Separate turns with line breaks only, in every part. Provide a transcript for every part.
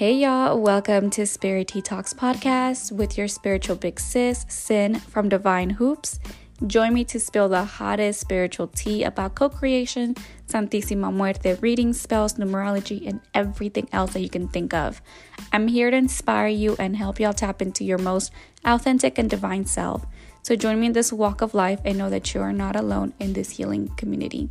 Hey y'all, welcome to Spirit Tea Talks podcast with your spiritual big sis, Sin from Divine Hoops. Join me to spill the hottest spiritual tea about co creation, Santísima Muerte, reading spells, numerology, and everything else that you can think of. I'm here to inspire you and help y'all tap into your most authentic and divine self. So join me in this walk of life and know that you are not alone in this healing community.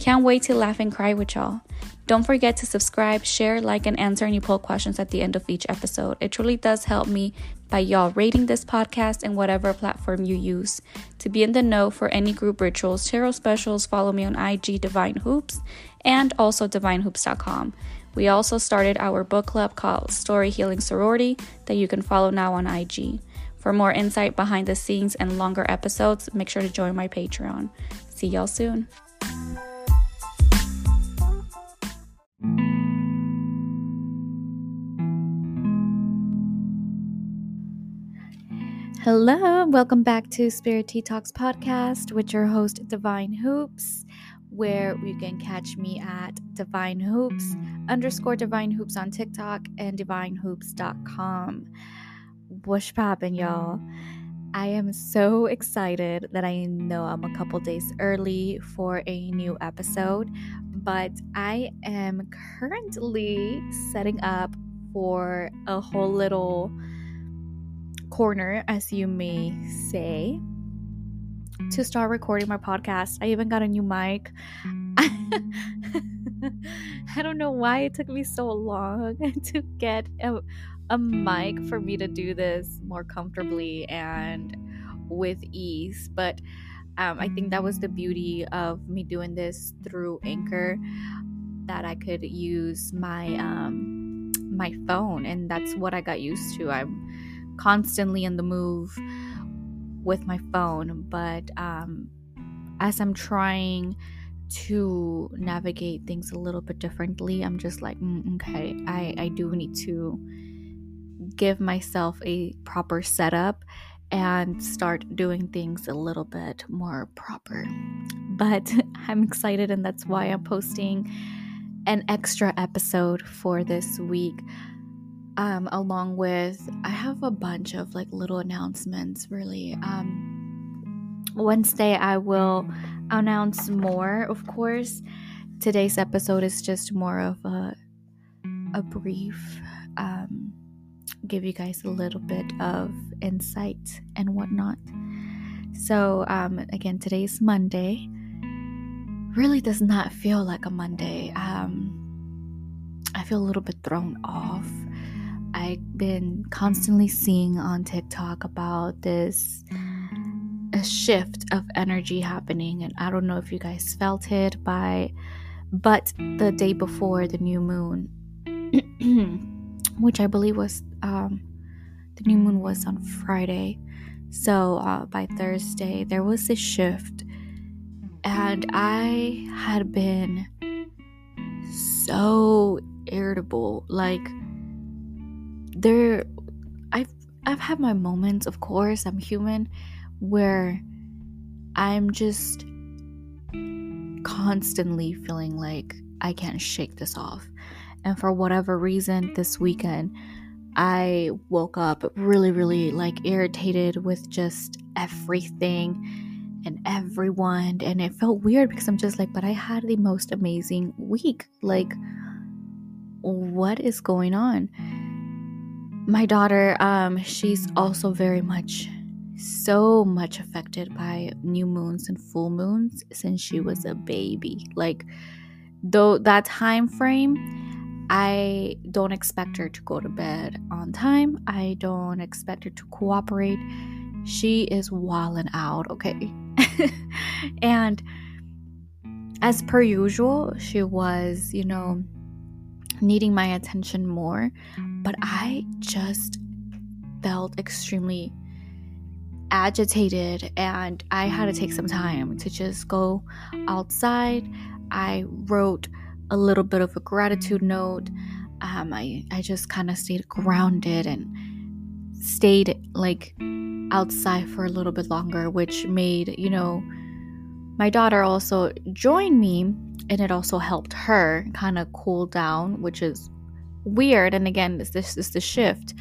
Can't wait to laugh and cry with y'all. Don't forget to subscribe, share, like, and answer any poll questions at the end of each episode. It truly does help me by y'all rating this podcast and whatever platform you use. To be in the know for any group rituals, tarot specials, follow me on IG Divine Hoops and also divinehoops.com. We also started our book club called Story Healing Sorority that you can follow now on IG. For more insight behind the scenes and longer episodes, make sure to join my Patreon. See y'all soon. Hello, welcome back to Spirit Tea Talks podcast with your host Divine Hoops, where you can catch me at Divine Hoops underscore Divine Hoops on TikTok and DivineHoops.com. What's poppin', y'all? I am so excited that I know I'm a couple days early for a new episode, but I am currently setting up for a whole little corner, as you may say, to start recording my podcast. I even got a new mic. I don't know why it took me so long to get a, a mic for me to do this more comfortably and with ease, but um, I think that was the beauty of me doing this through Anchor that I could use my um, my phone, and that's what I got used to. I'm constantly in the move with my phone, but um, as I'm trying to navigate things a little bit differently, I'm just like, mm, okay, I, I do need to give myself a proper setup and start doing things a little bit more proper. But I'm excited, and that's why I'm posting an extra episode for this week um, along with I have a bunch of like little announcements really. Um, Wednesday I will announce more, of course. Today's episode is just more of a a brief um, give you guys a little bit of insight and whatnot. So um, again, today's Monday. Really does not feel like a Monday. Um, I feel a little bit thrown off I've been constantly seeing on TikTok about this a shift of energy happening and I don't know if you guys felt it by but the day before the new moon which I believe was um, the new moon was on Friday. So uh, by Thursday there was a shift and I had been so irritable like there I've I've had my moments, of course, I'm human, where I'm just constantly feeling like I can't shake this off. And for whatever reason, this weekend, I woke up really, really like irritated with just everything and everyone. And it felt weird because I'm just like, but I had the most amazing week. Like, what is going on? My daughter um she's also very much so much affected by new moons and full moons since she was a baby. Like though that time frame i don't expect her to go to bed on time. I don't expect her to cooperate. She is walling out okay? And as per usual she was you know needing my attention more, but I just felt extremely agitated and I had to take some time to just go outside. I wrote a little bit of a gratitude note. Um, I, I just kind of stayed grounded and stayed like outside for a little bit longer, which made, you know, my daughter also join me and it also helped her kind of cool down, which is weird. And again, this, this is the shift.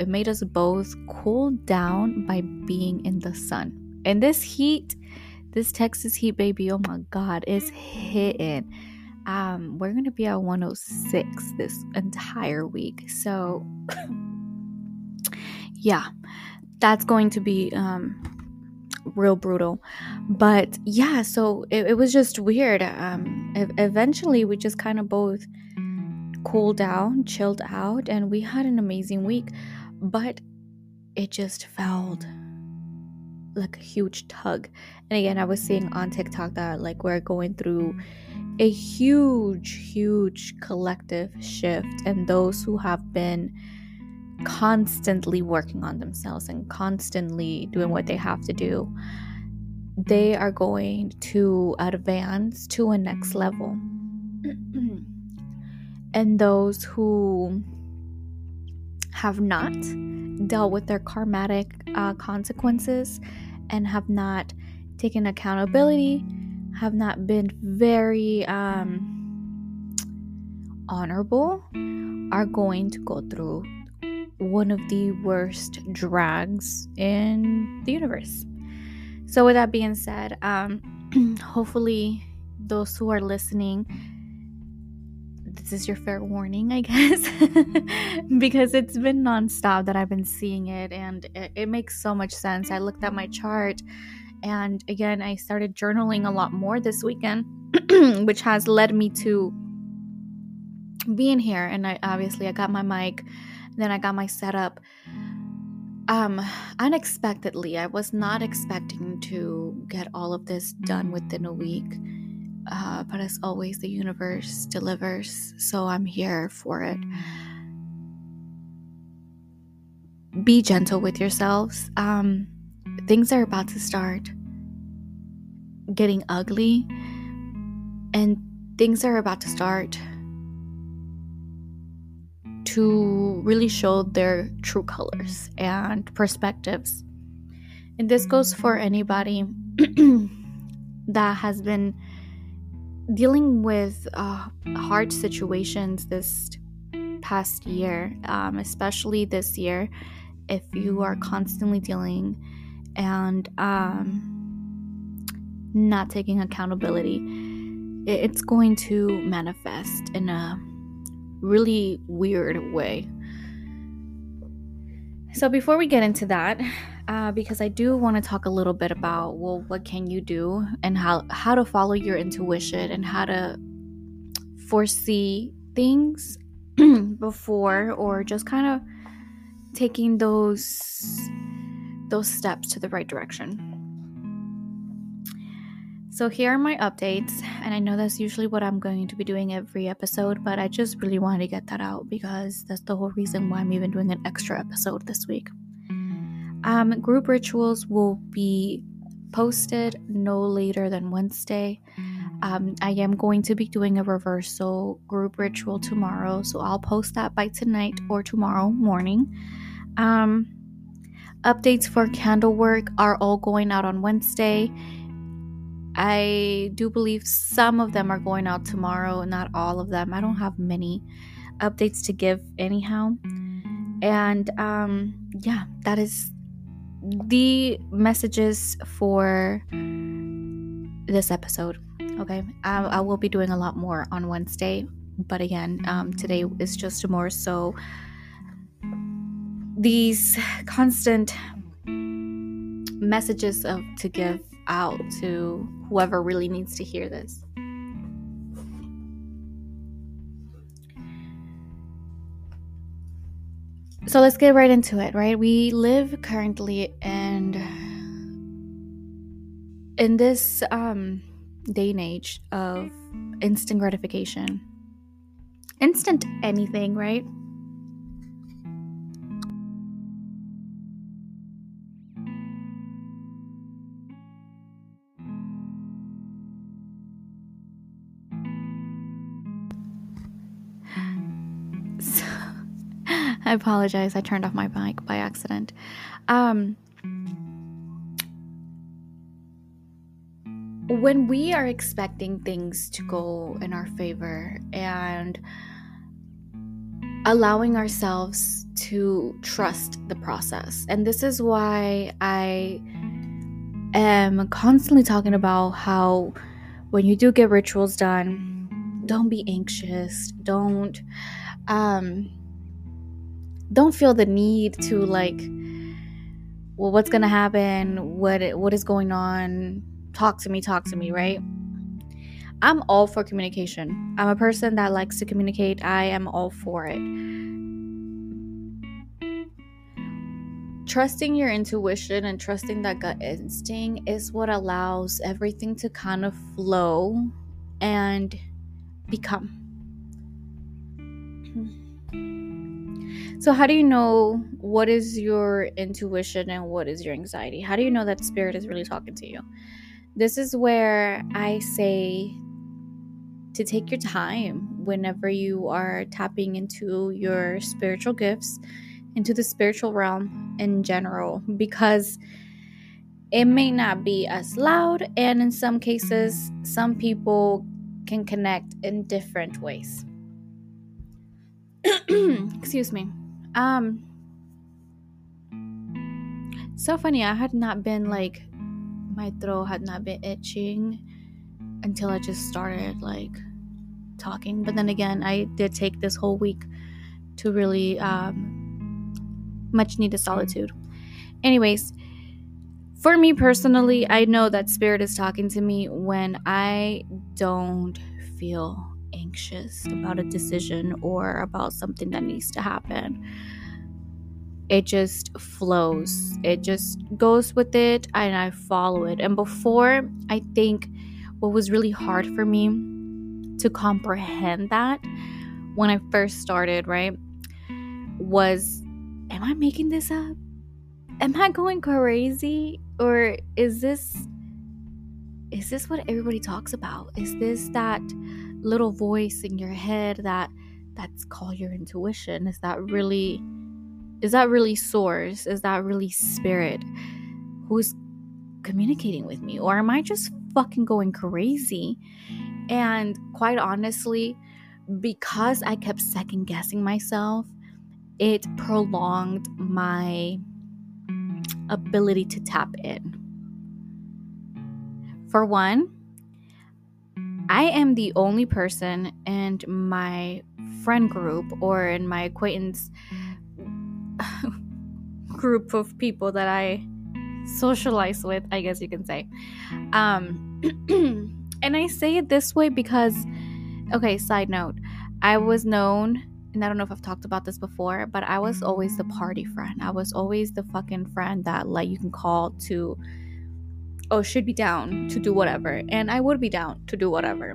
It made us both cool down by being in the sun. And this heat, this Texas heat, baby, oh my God, is hitting. Um, we're gonna be at 106 this entire week. So, yeah, that's going to be um real brutal. But yeah, so it, it was just weird. Um, eventually, we just kind of both cooled down, chilled out, and we had an amazing week. But it just felt like a huge tug. And again, I was seeing on TikTok that like we're going through a huge, huge collective shift, and those who have been constantly working on themselves and constantly doing what they have to do, they are going to advance to a next level. and those who have not dealt with their karmatic uh, consequences and have not taken accountability, have not been very um, honorable, are going to go through one of the worst drags in the universe. So, with that being said, um, hopefully, those who are listening, this is your fair warning, I guess, because it's been nonstop that I've been seeing it, and it, it makes so much sense. I looked at my chart, and again, I started journaling a lot more this weekend, which has led me to being here. And I obviously I got my mic then I got my setup. Um, unexpectedly, I was not expecting to get all of this done within a week. Uh, but as always, the universe delivers, so I'm here for it. Be gentle with yourselves. Um, things are about to start getting ugly, and things are about to start to really show their true colors and perspectives. And this goes for anybody that has been dealing with uh, hard situations this past year, um, especially this year, if you are constantly dealing and um, not taking accountability, it's going to manifest in a really weird way. So before we get into that, uh, because I do want to talk a little bit about well, what can you do and how how to follow your intuition and how to foresee things before or just kind of taking those those steps to the right direction. So, here are my updates, and I know that's usually what I'm going to be doing every episode, but I just really wanted to get that out because that's the whole reason why I'm even doing an extra episode this week. Um, group rituals will be posted no later than Wednesday. Um, I am going to be doing a reversal group ritual tomorrow, so I'll post that by tonight or tomorrow morning. Um, updates for candle work are all going out on Wednesday I do believe some of them are going out tomorrow, not all of them. I don't have many updates to give, anyhow. And um, yeah, that is the messages for this episode. Okay, I, I will be doing a lot more on Wednesday, but again, um, today is just more so these constant messages of to give out to whoever really needs to hear this. So let's get right into it, right? We live currently and in this um, day and age of instant gratification. Instant anything, right? I apologize. I turned off my mic by accident. Um, when we are expecting things to go in our favor and allowing ourselves to trust the process. And this is why I am constantly talking about how when you do get rituals done, don't be anxious. Don't um don't feel the need to like well what's to happen? What what is going on? Talk to me, talk to me, right? I'm all for communication. I'm a person that likes to communicate. I am all for it. Trusting your intuition and trusting that gut instinct is what allows everything to kind of flow and become. So, how do you know what is your intuition and what is your anxiety? How do you know that spirit is really talking to you? This is where I say to take your time whenever you are tapping into your spiritual gifts, into the spiritual realm in general, because it may not be as loud, and in some cases, some people can connect in different ways. Excuse me. Um, so funny. I had not been like, my throat had not been itching until I just started like talking. But then again, I did take this whole week to really um, much needed solitude. Anyways, for me personally, I know that spirit is talking to me when I don't feel anxious about a decision or about something that needs to happen. It just flows. It just goes with it and I follow it. And before, I think what was really hard for me to comprehend that when I first started, right? Was am I making this up? Am I going crazy or is this is this what everybody talks about? Is this that little voice in your head that that's called your intuition? Is that really is that really source? Is that really spirit who's communicating with me? Or am I just fucking going crazy and quite honestly, because I kept second guessing myself, it prolonged my ability to tap in. For one, I am the only person in my friend group or in my acquaintance group of people that I socialize with, I guess you can say. Um, And I say it this way because, okay, side note, I was known, and I don't know if I've talked about this before, but I was always the party friend. I was always the fucking friend that, like, you can call to, oh, should be down to do whatever. And I would be down to do whatever.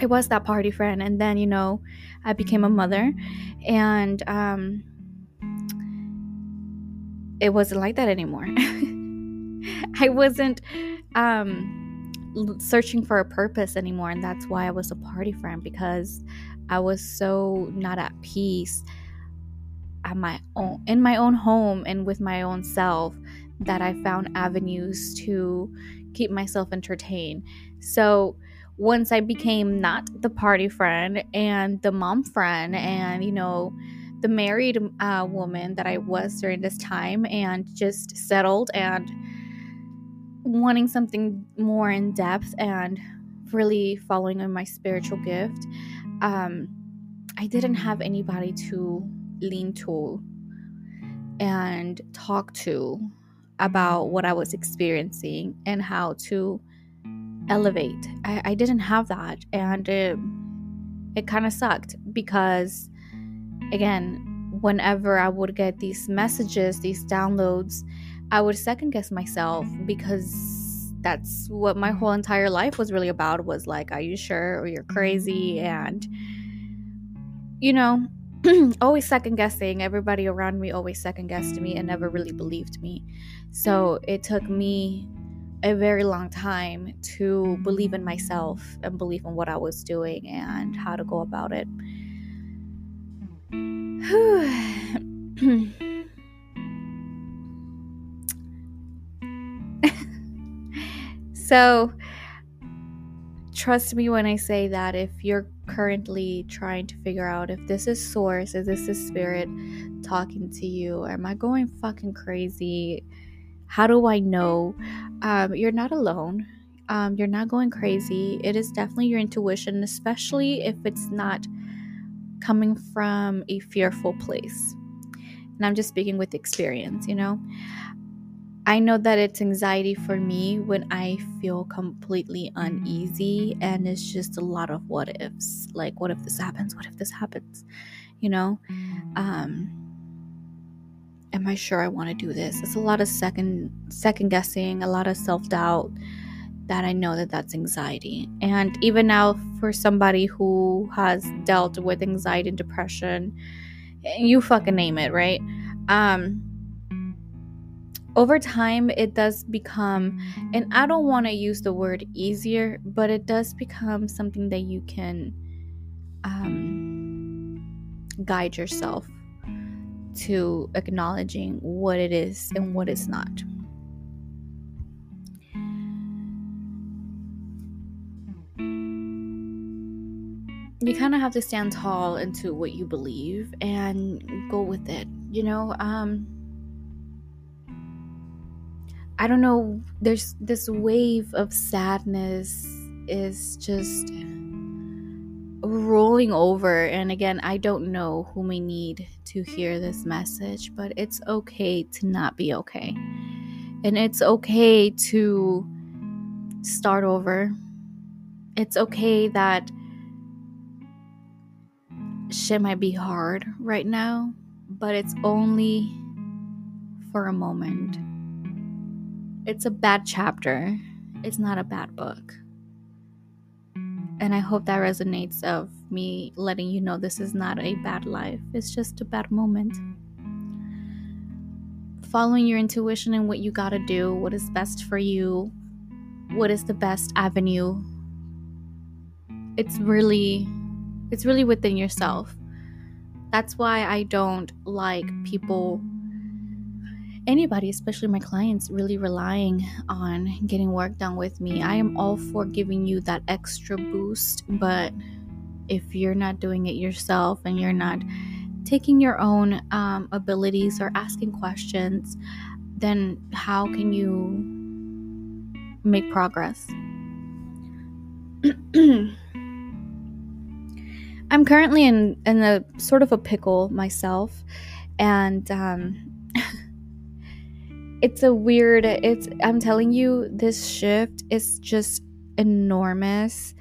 I was that party friend. And then, you know, I became a mother. And, um, it wasn't like that anymore. I wasn't, um, searching for a purpose anymore and that's why I was a party friend because I was so not at peace at my own in my own home and with my own self that I found avenues to keep myself entertained. So once I became not the party friend and the mom friend and you know the married uh, woman that I was during this time and just settled and wanting something more in depth and really following on my spiritual gift, um, I didn't have anybody to lean to and talk to about what I was experiencing and how to elevate. I, I didn't have that, and it, it kind of sucked because, again, whenever I would get these messages, these downloads, I would second guess myself because that's what my whole entire life was really about was like are you sure or you're crazy and you know always second guessing everybody around me always second guessed me and never really believed me. So it took me a very long time to believe in myself and believe in what I was doing and how to go about it. So, trust me when I say that if you're currently trying to figure out if this is source, is this is spirit talking to you? Am I going fucking crazy? How do I know? Um, you're not alone. Um, you're not going crazy. It is definitely your intuition, especially if it's not coming from a fearful place. And I'm just speaking with experience, you know? I know that it's anxiety for me when I feel completely uneasy and it's just a lot of what ifs. Like, what if this happens? What if this happens? You know? Um, am I sure I want to do this? It's a lot of second second guessing, a lot of self-doubt that I know that that's anxiety. And even now for somebody who has dealt with anxiety and depression, you fucking name it, right? Um over time it does become and i don't want to use the word easier but it does become something that you can um, guide yourself to acknowledging what it is and what it's not. You kind of have to stand tall into what you believe and go with it you know um I don't know, there's this wave of sadness is just rolling over. And again, I don't know who may need to hear this message, but it's okay to not be okay. And it's okay to start over. It's okay that shit might be hard right now, but it's only for a moment. It's a bad chapter. It's not a bad book. And I hope that resonates of me letting you know this is not a bad life. It's just a bad moment. Following your intuition and what you got to do, what is best for you, what is the best avenue. It's really it's really within yourself. That's why I don't like people anybody, especially my clients, really relying on getting work done with me, I am all for giving you that extra boost. But if you're not doing it yourself and you're not taking your own um, abilities or asking questions, then how can you make progress? I'm currently in in a sort of a pickle myself, and um, it's a weird it's i'm telling you this shift is just enormous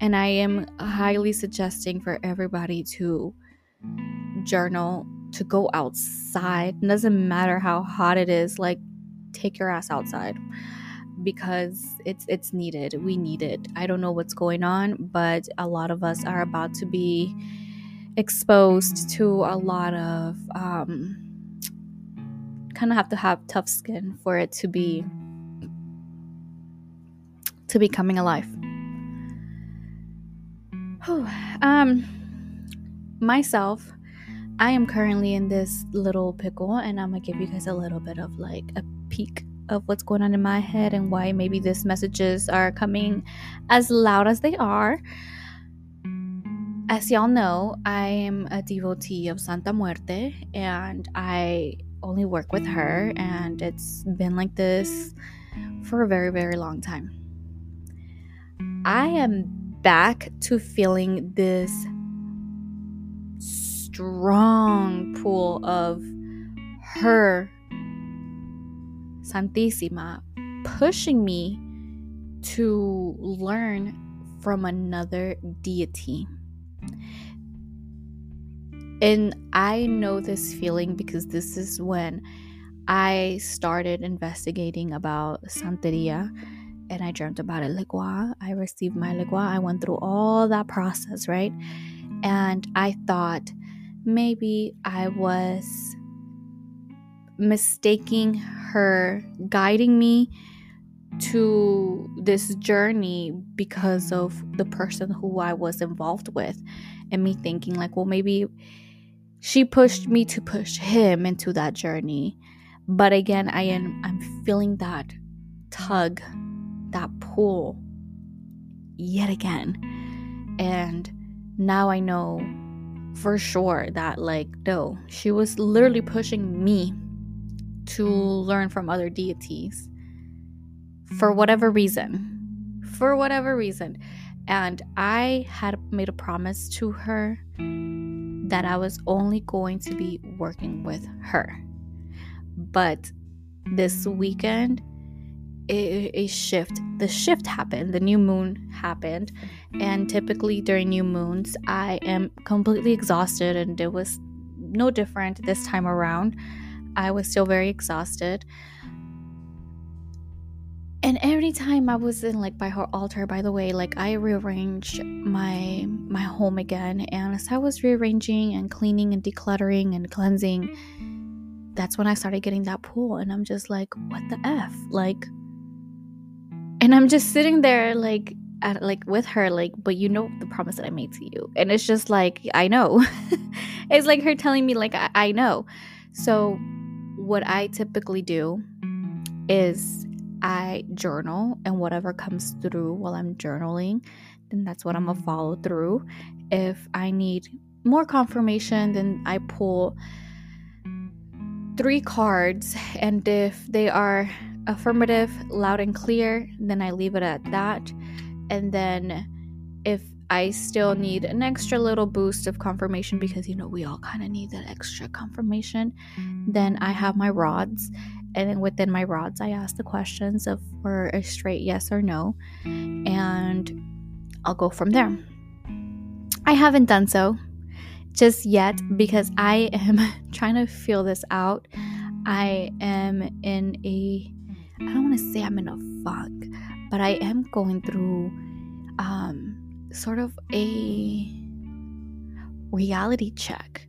and i am highly suggesting for everybody to journal to go outside. It doesn't matter how hot it is like take your ass outside because it's it's needed. We need it. I don't know what's going on but a lot of us are about to be exposed to a lot of um kind of have to have tough skin for it to be to be coming alive. um myself I am currently in this little pickle and I'm gonna give you guys a little bit of like a peek of what's going on in my head and why maybe these messages are coming as loud as they are. As y'all know, I am a devotee of Santa Muerte and I only work with her, and it's been like this for a very, very long time. I am back to feeling this strong pull of her Santísima pushing me to learn from another deity. And I know this feeling because this is when I started investigating about Santeria and I dreamt about it. Elegua. I received my Elegua. I went through all that process, right? And I thought maybe I was mistaking her guiding me to this journey because of the person who I was involved with, and me thinking, like, well, maybe she pushed me to push him into that journey. But again, I am I'm feeling that tug, that pull yet again. And now I know for sure that, like, no, she was literally pushing me to learn from other deities for whatever reason. For whatever reason. And I had made a promise to her that I was only going to be working with her. But this weekend, a, shift, the shift happened, the new moon happened. And typically during new moons, I am completely exhausted, and it was no different this time around. I was still very exhausted and every time i was in like by her altar by the way like i rearranged my my home again. And as i was rearranging and cleaning and decluttering and cleansing that's when i started getting that pull. And i'm just like what the f? Like and i'm just sitting there like at, like with her like but you know the promise that i made to you. And it's just like i know. It's like her telling me like I, I know. So what i typically do is I journal and whatever comes through while I'm journaling, then that's what I'm gonna mm. follow through. If I need more confirmation, then I pull three cards, and if they are affirmative, loud and clear, then I leave it at that. And then if I still need an extra little boost of confirmation because you know we all kind of need that extra confirmation, then I have my rods and then within my rods i ask the questions of for a straight yes or no and i'll go from there. I haven't done so just yet because i am trying to feel this out. I am in a i don't want to say i'm in a funk but i am going through um sort of a reality check.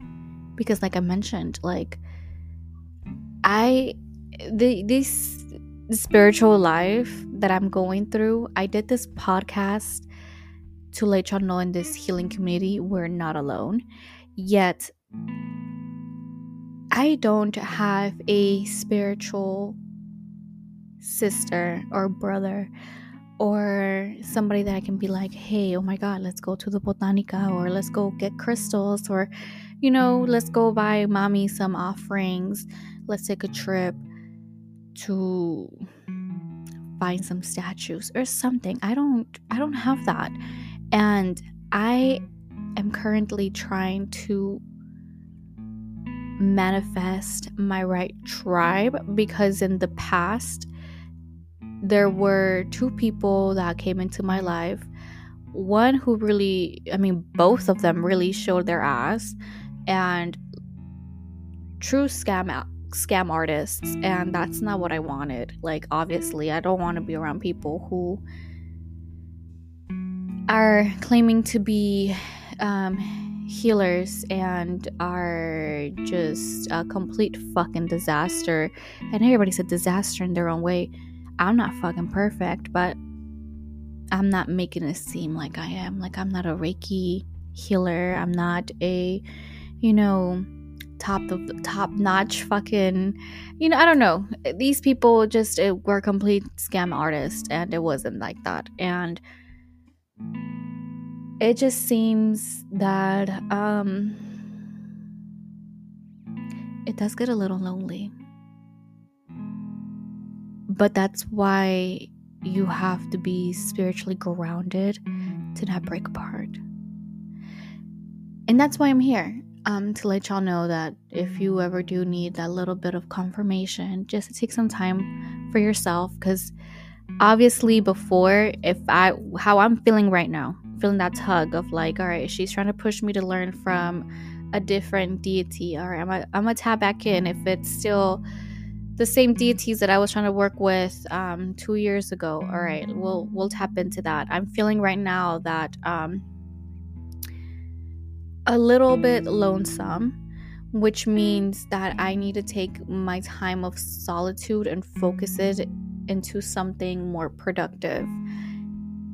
Because like i mentioned like i the this spiritual life that I'm going through, I did this podcast to let y'all know in this healing community we're not alone. Yet I don't have a spiritual sister or brother or somebody that I can be like, hey, oh my God, let's go to the botanica or let's go get crystals or, you know, let's go buy mommy some offerings, let's take a trip to find some statues or something. I don't I don't have that. And I am currently trying to manifest my right tribe because in the past there were two people that came into my life. One who really, I mean, both of them really showed their ass and true scam scam artists and that's not what I wanted. Like obviously, I don't want to be around people who are claiming to be um, healers and are just a complete fucking disaster. And everybody's a disaster in their own way. I'm not fucking perfect, but I'm not making it seem like I am. Like I'm not a Reiki healer. I'm not a, you know, top of the top notch fucking you know i don't know. These people just it, were complete scam artists and it wasn't like that. And it just seems that um it does get a little lonely. But that's why you have to be spiritually grounded to not break apart. And that's why i'm here um, to let y'all know that if you ever do need that little bit of confirmation, just take some time for yourself. Because obviously, before, if I, how I'm feeling right now, feeling that tug of like, all right, she's trying to push me to learn from a different deity. All right, I'm gonna, I'm gonna tap back in if it's still the same deities that I was trying to work with um, two years ago. All right, we'll we'll tap into that. I'm feeling right now that um, a little bit lonesome, which means that I need to take my time of solitude and focus it into something more productive.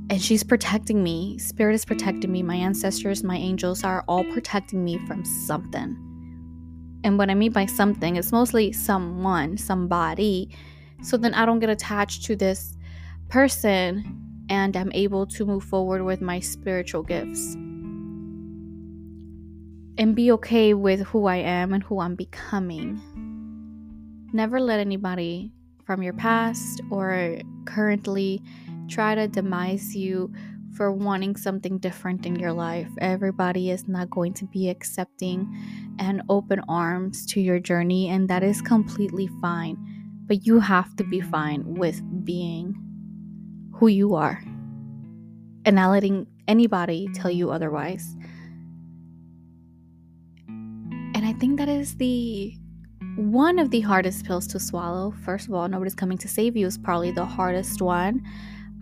And she's protecting me. Spirit is protecting me. My ancestors, my angels are all protecting me from something. And what I mean by something, is mostly someone, somebody. So then I don't get attached to this person and I'm able to move forward with my spiritual gifts. And be okay with who I am and who I'm becoming. Never let anybody from your past or currently try to demise you for wanting something different in your life. Everybody is not going to be accepting and open arms to your journey, and that is completely fine. But you have to be fine with being who you are and not letting anybody tell you otherwise. Think that is the one of the hardest pills to swallow. First of all, nobody's coming to save you is probably the hardest one.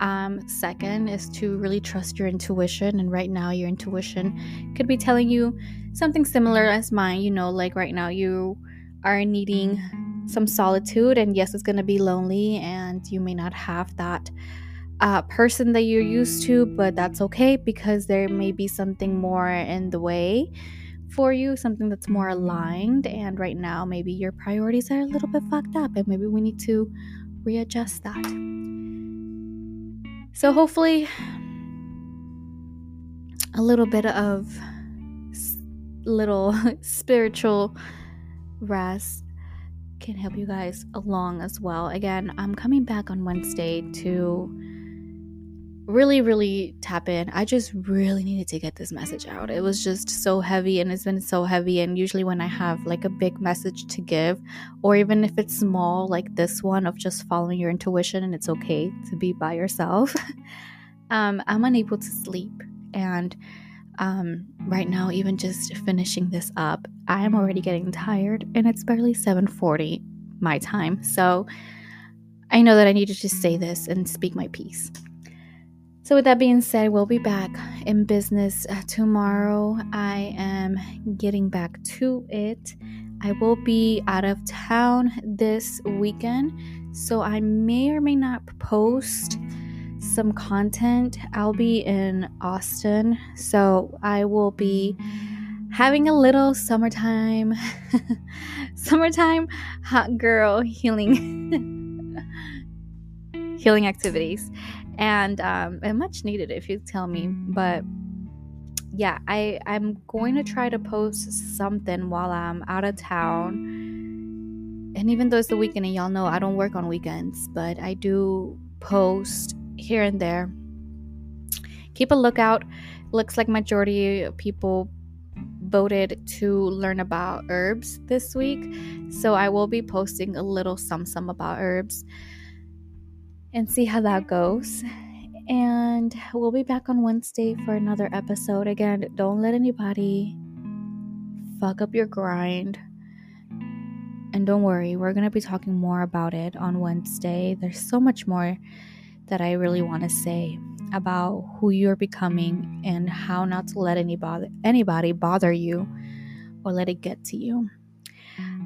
Um, second is to really trust your intuition. And right now, your intuition could be telling you something similar as mine. You know, like right now, you are needing some solitude, and yes, it's going to be lonely, and you may not have that uh, person that you're used to, but that's okay because there may be something more in the way for you, something that's more aligned. Mm-hmm. And right now, maybe your priorities are a little bit fucked up, and maybe we need to readjust that. So, hopefully, a little bit of little spiritual rest can help you guys along as well. Again, I'm coming back on Wednesday to really, really tap in. I just really needed to get this message out. It was just so heavy and it's been so heavy. And usually, when I have like a big message to give, or even if it's small, like this one of just following your intuition and it's okay to be by yourself, um, I'm unable to sleep. And um, right now, even just finishing this up, I am already getting tired and it's barely 7:40 my time. So I know that I need to say this and speak my piece. So, with that being said, we'll be back in business uh, tomorrow. I am getting back to it. I will be out of town this weekend, so I may or may not post some content. I'll be in Austin, so I will be having a little summertime summertime hot girl healing healing activities and um, and much needed if you tell me. But yeah, I I'm going to try to post something while I'm out of town. And even though it's the weekend, and y'all know I don't work on weekends, but I do post here and there. Keep a lookout. Looks like majority of people voted to learn about herbs this week. So I will be posting a little some some about herbs and see how that goes. And we'll be back on Wednesday for another episode. Again, don't let anybody fuck up your grind. And don't worry, we're going to be talking more about it on Wednesday. There's so much more that I really want to say about who you're becoming and how not to let anybody anybody bother you or let it get to you.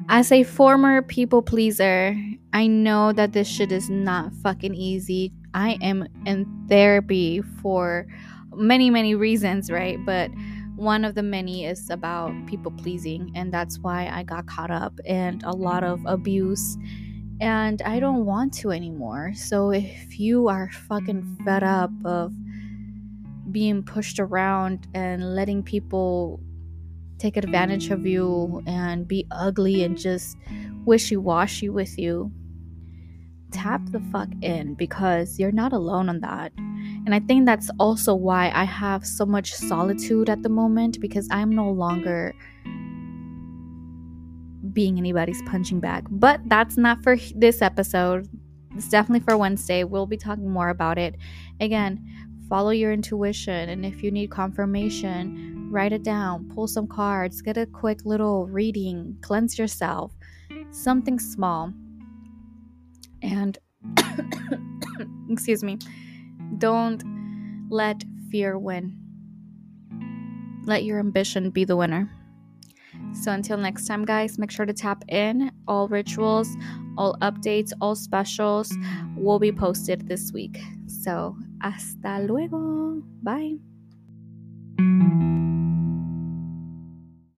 As a former people pleaser, I know that this shit is not fucking easy. I am in therapy for many, many reasons, right? But one of the many is about people pleasing, and that's why I got caught up in a lot of abuse. And I don't want to anymore. So if you are fucking fed up of being pushed around and letting people take advantage of you and be ugly and just wishy washy with you, tap the fuck in because you're not alone on that. And I think that's also why I have so much solitude at the moment because I'm no longer being anybody's punching bag. But that's not for this episode. It's definitely for Wednesday. We'll be talking more about it. Again, follow your intuition. And if you need confirmation, write it down, pull some cards, get a quick little reading, cleanse yourself, something small. And excuse me, don't let fear win. Let your ambition be the winner. So until next time, guys, make sure to tap in. All rituals, all updates, all specials will be posted this week. So hasta luego. Bye.